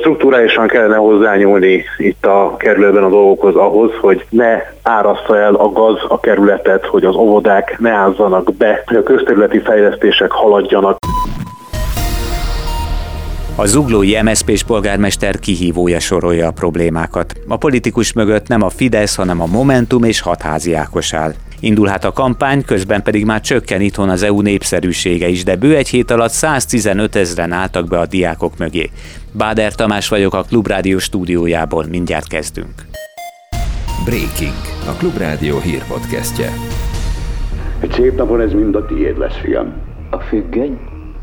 Struktúrálisan kellene hozzányúlni itt a kerületben a dolgokhoz ahhoz, hogy ne áraszta el a gaz a kerületet, hogy az óvodák ne ázzanak be, hogy a közterületi fejlesztések haladjanak. A zuglói MSZP-s polgármester kihívója sorolja a problémákat. A politikus mögött nem a Fidesz, hanem a Momentum és hatházi Ákos áll. Indul hát a kampány, közben pedig már csökken itthon az EU népszerűsége is, de bő egy hét alatt 115 ezeren álltak be a diákok mögé. Báder Tamás vagyok a Klubrádió stúdiójából, mindjárt kezdünk. Breaking, a Klubrádió hírpodcastje. Egy szép napon ez mind a tiéd lesz, fiam. A függöny?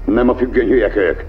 Nem a függönyhülyek ők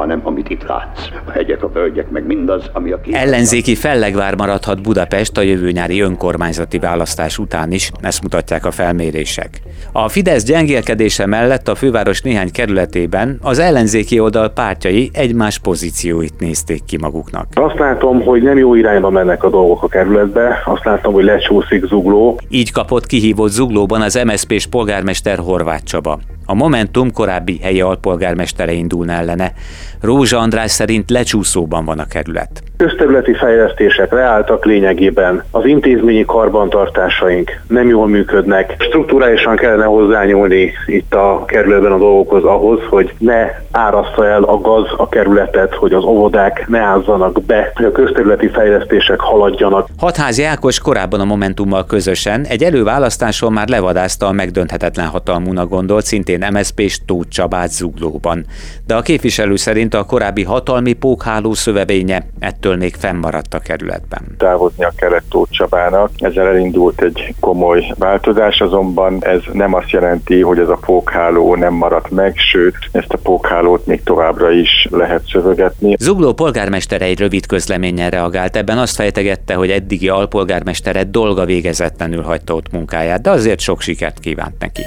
hanem amit itt látsz. A hegyek, a völgyek, meg mindaz, ami a kép. Ellenzéki fellegvár maradhat Budapest a jövő nyári önkormányzati választás után is, ezt mutatják a felmérések. A Fidesz gyengélkedése mellett a főváros néhány kerületében az ellenzéki oldal pártjai egymás pozícióit nézték ki maguknak. Azt látom, hogy nem jó irányba mennek a dolgok a kerületbe, azt látom, hogy lecsúszik Zugló. Így kapott kihívott Zuglóban az MSZP-s polgármester Horváth Csaba. A Momentum korábbi helyi alpolgármestere indulna ellene. Rózsa András szerint lecsúszóban van a kerület. Közterületi fejlesztések leálltak lényegében, az intézményi karbantartásaink nem jól működnek. Struktúrálisan kellene hozzányúlni itt a kerületben a dolgokhoz ahhoz, hogy ne áraszta el a gaz a kerületet, hogy az óvodák ne ázzanak be, hogy a közterületi fejlesztések haladjanak. Hatházi Ákos korábban a Momentummal közösen egy előválasztáson már levadázta a megdönthetetlen hatalmúnak gondolt, szintén MSZP-s Tóth Csabát Zuglóban. De a képviselő szerint a korábbi hatalmi pókháló szövevénye ettől ettől még fennmaradt a kerületben. Távoznia kellett Tóth Csabának, ezzel elindult egy komoly változás, azonban ez nem azt jelenti, hogy ez a pókháló nem maradt meg, sőt, ezt a pókhálót még továbbra is lehet szövegetni. Zugló polgármestere egy rövid közleménnyel reagált, ebben azt fejtegette, hogy eddigi alpolgármestere dolga végezetlenül hagyta ott munkáját, de azért sok sikert kívánt neki.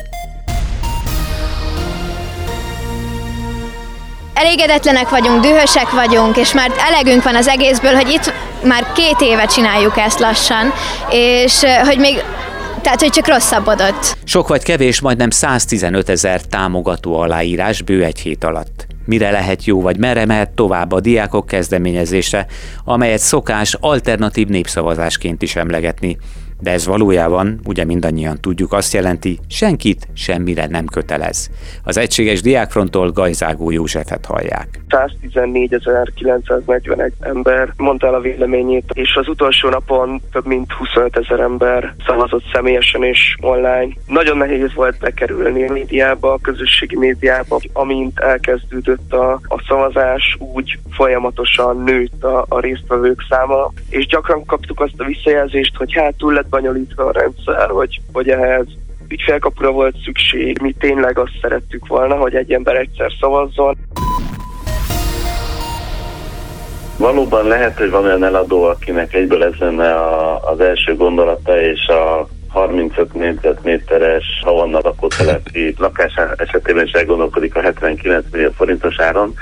elégedetlenek vagyunk, dühösek vagyunk, és már elegünk van az egészből, hogy itt már két éve csináljuk ezt lassan, és hogy még tehát, hogy csak rosszabbodott. Sok vagy kevés, majdnem 115 ezer támogató aláírás bő egy hét alatt. Mire lehet jó, vagy merre mehet tovább a diákok kezdeményezése, amelyet szokás alternatív népszavazásként is emlegetni de ez valójában, ugye mindannyian tudjuk, azt jelenti, senkit semmire nem kötelez. Az Egységes Diákfronttól Gajzágó Józsefet hallják. 114.941 ember mondta el a véleményét, és az utolsó napon több mint 25 ezer ember szavazott személyesen és online. Nagyon nehéz volt bekerülni a médiába, a közösségi médiába, amint elkezdődött a, a szavazás, úgy folyamatosan nőtt a, a résztvevők száma, és gyakran kaptuk azt a visszajelzést, hogy hát túl lett bonyolítva a rendszer, hogy, hogy ehhez ügyfélkapura volt szükség, mi tényleg azt szerettük volna, hogy egy ember egyszer szavazzon. Valóban lehet, hogy van olyan eladó, akinek egyből ez lenne a, az első gondolata, és a 35 négyzetméteres havannal lakótelepi lakás esetében is elgondolkodik a 79 millió forintos áron.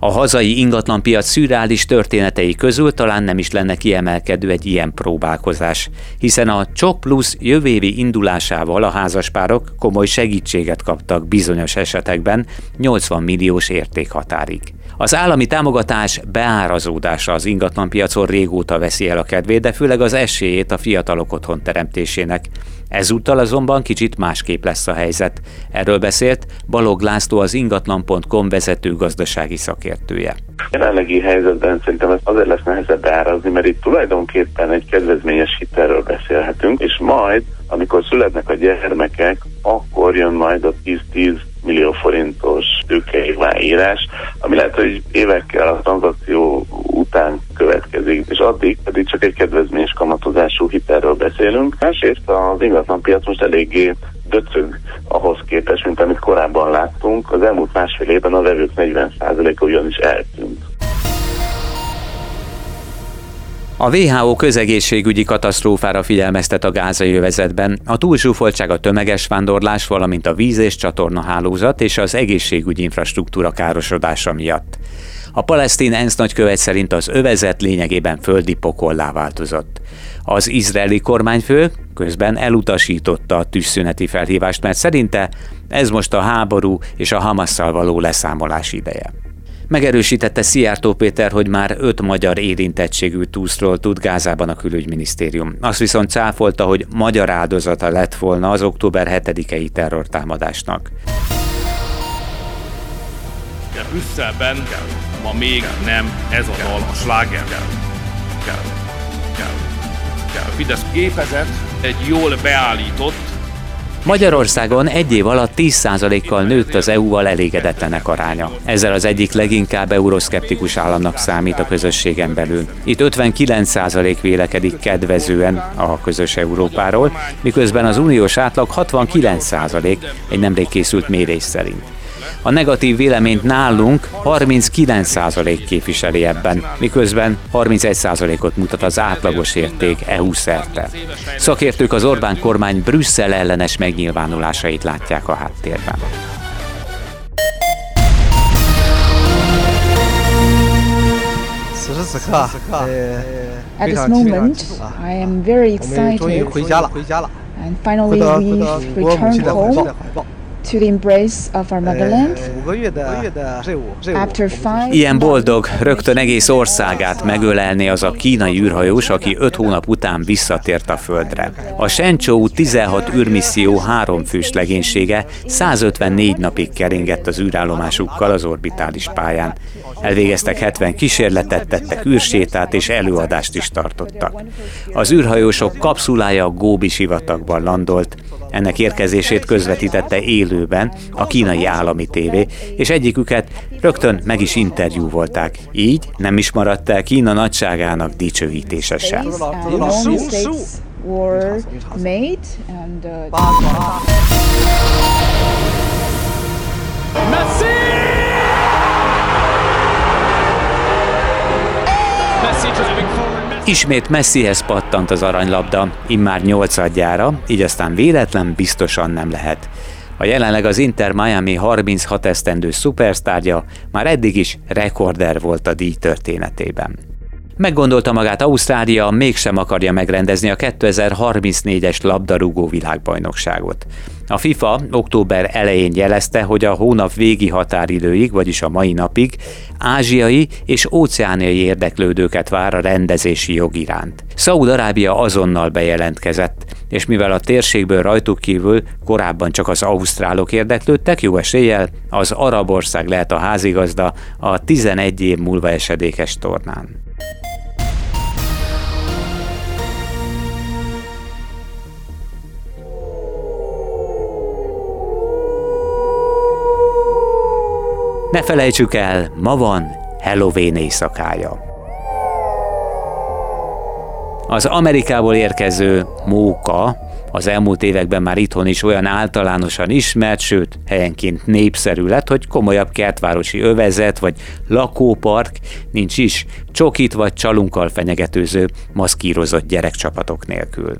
A hazai ingatlanpiac szürreális történetei közül talán nem is lenne kiemelkedő egy ilyen próbálkozás, hiszen a Csok Plus jövőévi indulásával a házaspárok komoly segítséget kaptak bizonyos esetekben 80 milliós értékhatárig. Az állami támogatás beárazódása az ingatlanpiacon régóta veszi el a kedvét, de főleg az esélyét a fiatalok otthon teremtésének. Ezúttal azonban kicsit másképp lesz a helyzet. Erről beszélt Balog László az ingatlan.com vezető gazdasági szakértője. Jelenlegi helyzetben szerintem ez azért lesz nehezebb beárazni, mert itt tulajdonképpen egy kedvezményes hitelről beszélhetünk, és majd, amikor születnek a gyermekek, akkor jön majd a 10-10 millió forintos tőkeírás, ami lehet, hogy évekkel a tranzakció után következik, és addig pedig csak egy kedvezményes kamatozású hitelről beszélünk. Másrészt az ingatlanpiac most eléggé döcög ahhoz képest, mint amit korábban láttunk. Az elmúlt másfél évben a vevők 40%-a ugyanis eltűnt. A WHO közegészségügyi katasztrófára figyelmeztet a gázai övezetben, a túlzsúfoltság, a tömeges vándorlás, valamint a víz- és csatornahálózat és az egészségügyi infrastruktúra károsodása miatt. A palesztin ENSZ nagykövet szerint az övezet lényegében földi pokollá változott. Az izraeli kormányfő közben elutasította a tűzszüneti felhívást, mert szerinte ez most a háború és a Hamasszal való leszámolás ideje. Megerősítette Szijjártó Péter, hogy már öt magyar érintettségű túszról tud Gázában a külügyminisztérium. Azt viszont cáfolta, hogy magyar áldozata lett volna az október 7-i terrortámadásnak. Brüsszelben ma még nem ez a dal a sláger. A Fidesz gépezet egy jól beállított Magyarországon egy év alatt 10%-kal nőtt az EU-val elégedetlenek aránya. Ezzel az egyik leginkább euroszkeptikus államnak számít a közösségen belül. Itt 59% vélekedik kedvezően a közös Európáról, miközben az uniós átlag 69% egy nemrég készült mérés szerint. A negatív véleményt nálunk 39% képviseli ebben, miközben 31%-ot mutat az átlagos érték EU szerte. Szakértők az Orbán kormány Brüsszel ellenes megnyilvánulásait látják a háttérben. At this moment, I am very excited, and finally we return home to the embrace of our motherland. After five Ilyen boldog, rögtön egész országát megölelni az a kínai űrhajós, aki öt hónap után visszatért a Földre. A Shenzhou 16 űrmisszió három fős legénysége 154 napig keringett az űrállomásukkal az orbitális pályán. Elvégeztek 70 kísérletet, tettek űrsétát és előadást is tartottak. Az űrhajósok kapszulája a Góbi sivatagban landolt, ennek érkezését közvetítette élőben a kínai állami tévé, és egyiküket rögtön meg is interjú volták. Így nem is maradt el Kína nagyságának dicsőítése sem. were made and uh... Ismét Messihez pattant az aranylabda, immár nyolcadjára, így aztán véletlen biztosan nem lehet. A jelenleg az Inter Miami 36 esztendő szupersztárja már eddig is rekorder volt a díj történetében. Meggondolta magát Ausztrália, mégsem akarja megrendezni a 2034-es labdarúgó világbajnokságot. A FIFA október elején jelezte, hogy a hónap végi határidőig, vagyis a mai napig ázsiai és óceániai érdeklődőket vár a rendezési jog iránt. Szaúd-Arábia azonnal bejelentkezett, és mivel a térségből rajtuk kívül korábban csak az ausztrálok érdeklődtek, jó eséllyel az arab ország lehet a házigazda a 11 év múlva esedékes tornán. Ne felejtsük el, ma van Halloween éjszakája. Az Amerikából érkező móka az elmúlt években már itthon is olyan általánosan ismert, sőt helyenként népszerű lett, hogy komolyabb kertvárosi övezet vagy lakópark nincs is, csokit vagy csalunkkal fenyegetőző maszkírozott gyerekcsapatok nélkül.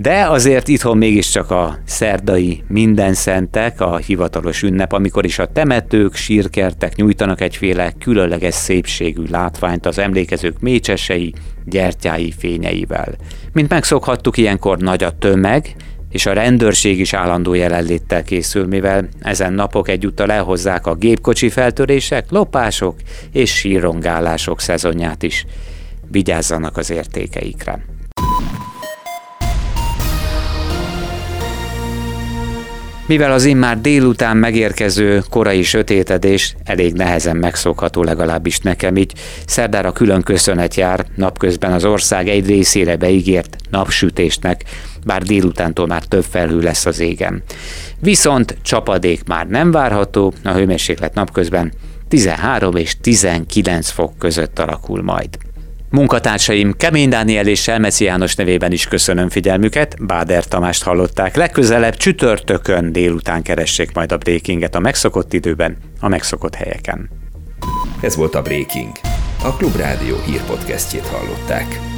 De azért itthon mégiscsak a szerdai minden szentek, a hivatalos ünnep, amikor is a temetők, sírkertek nyújtanak egyféle különleges szépségű látványt az emlékezők mécsesei, gyertyái fényeivel. Mint megszokhattuk, ilyenkor nagy a tömeg, és a rendőrség is állandó jelenléttel készül, mivel ezen napok egyúttal elhozzák a gépkocsi feltörések, lopások és sírongálások szezonját is. Vigyázzanak az értékeikre! Mivel az immár délután megérkező korai sötétedés elég nehezen megszokható legalábbis nekem így, szerdára külön köszönet jár napközben az ország egy részére beígért napsütésnek, bár délutántól már több felhő lesz az égen. Viszont csapadék már nem várható, a hőmérséklet napközben 13 és 19 fok között alakul majd. Munkatársaim Kemény Dániel és Selmeci János nevében is köszönöm figyelmüket, Báder Tamást hallották. Legközelebb csütörtökön délután keressék majd a Breakinget a megszokott időben, a megszokott helyeken. Ez volt a Breaking. A Klubrádió hírpodcastjét hallották.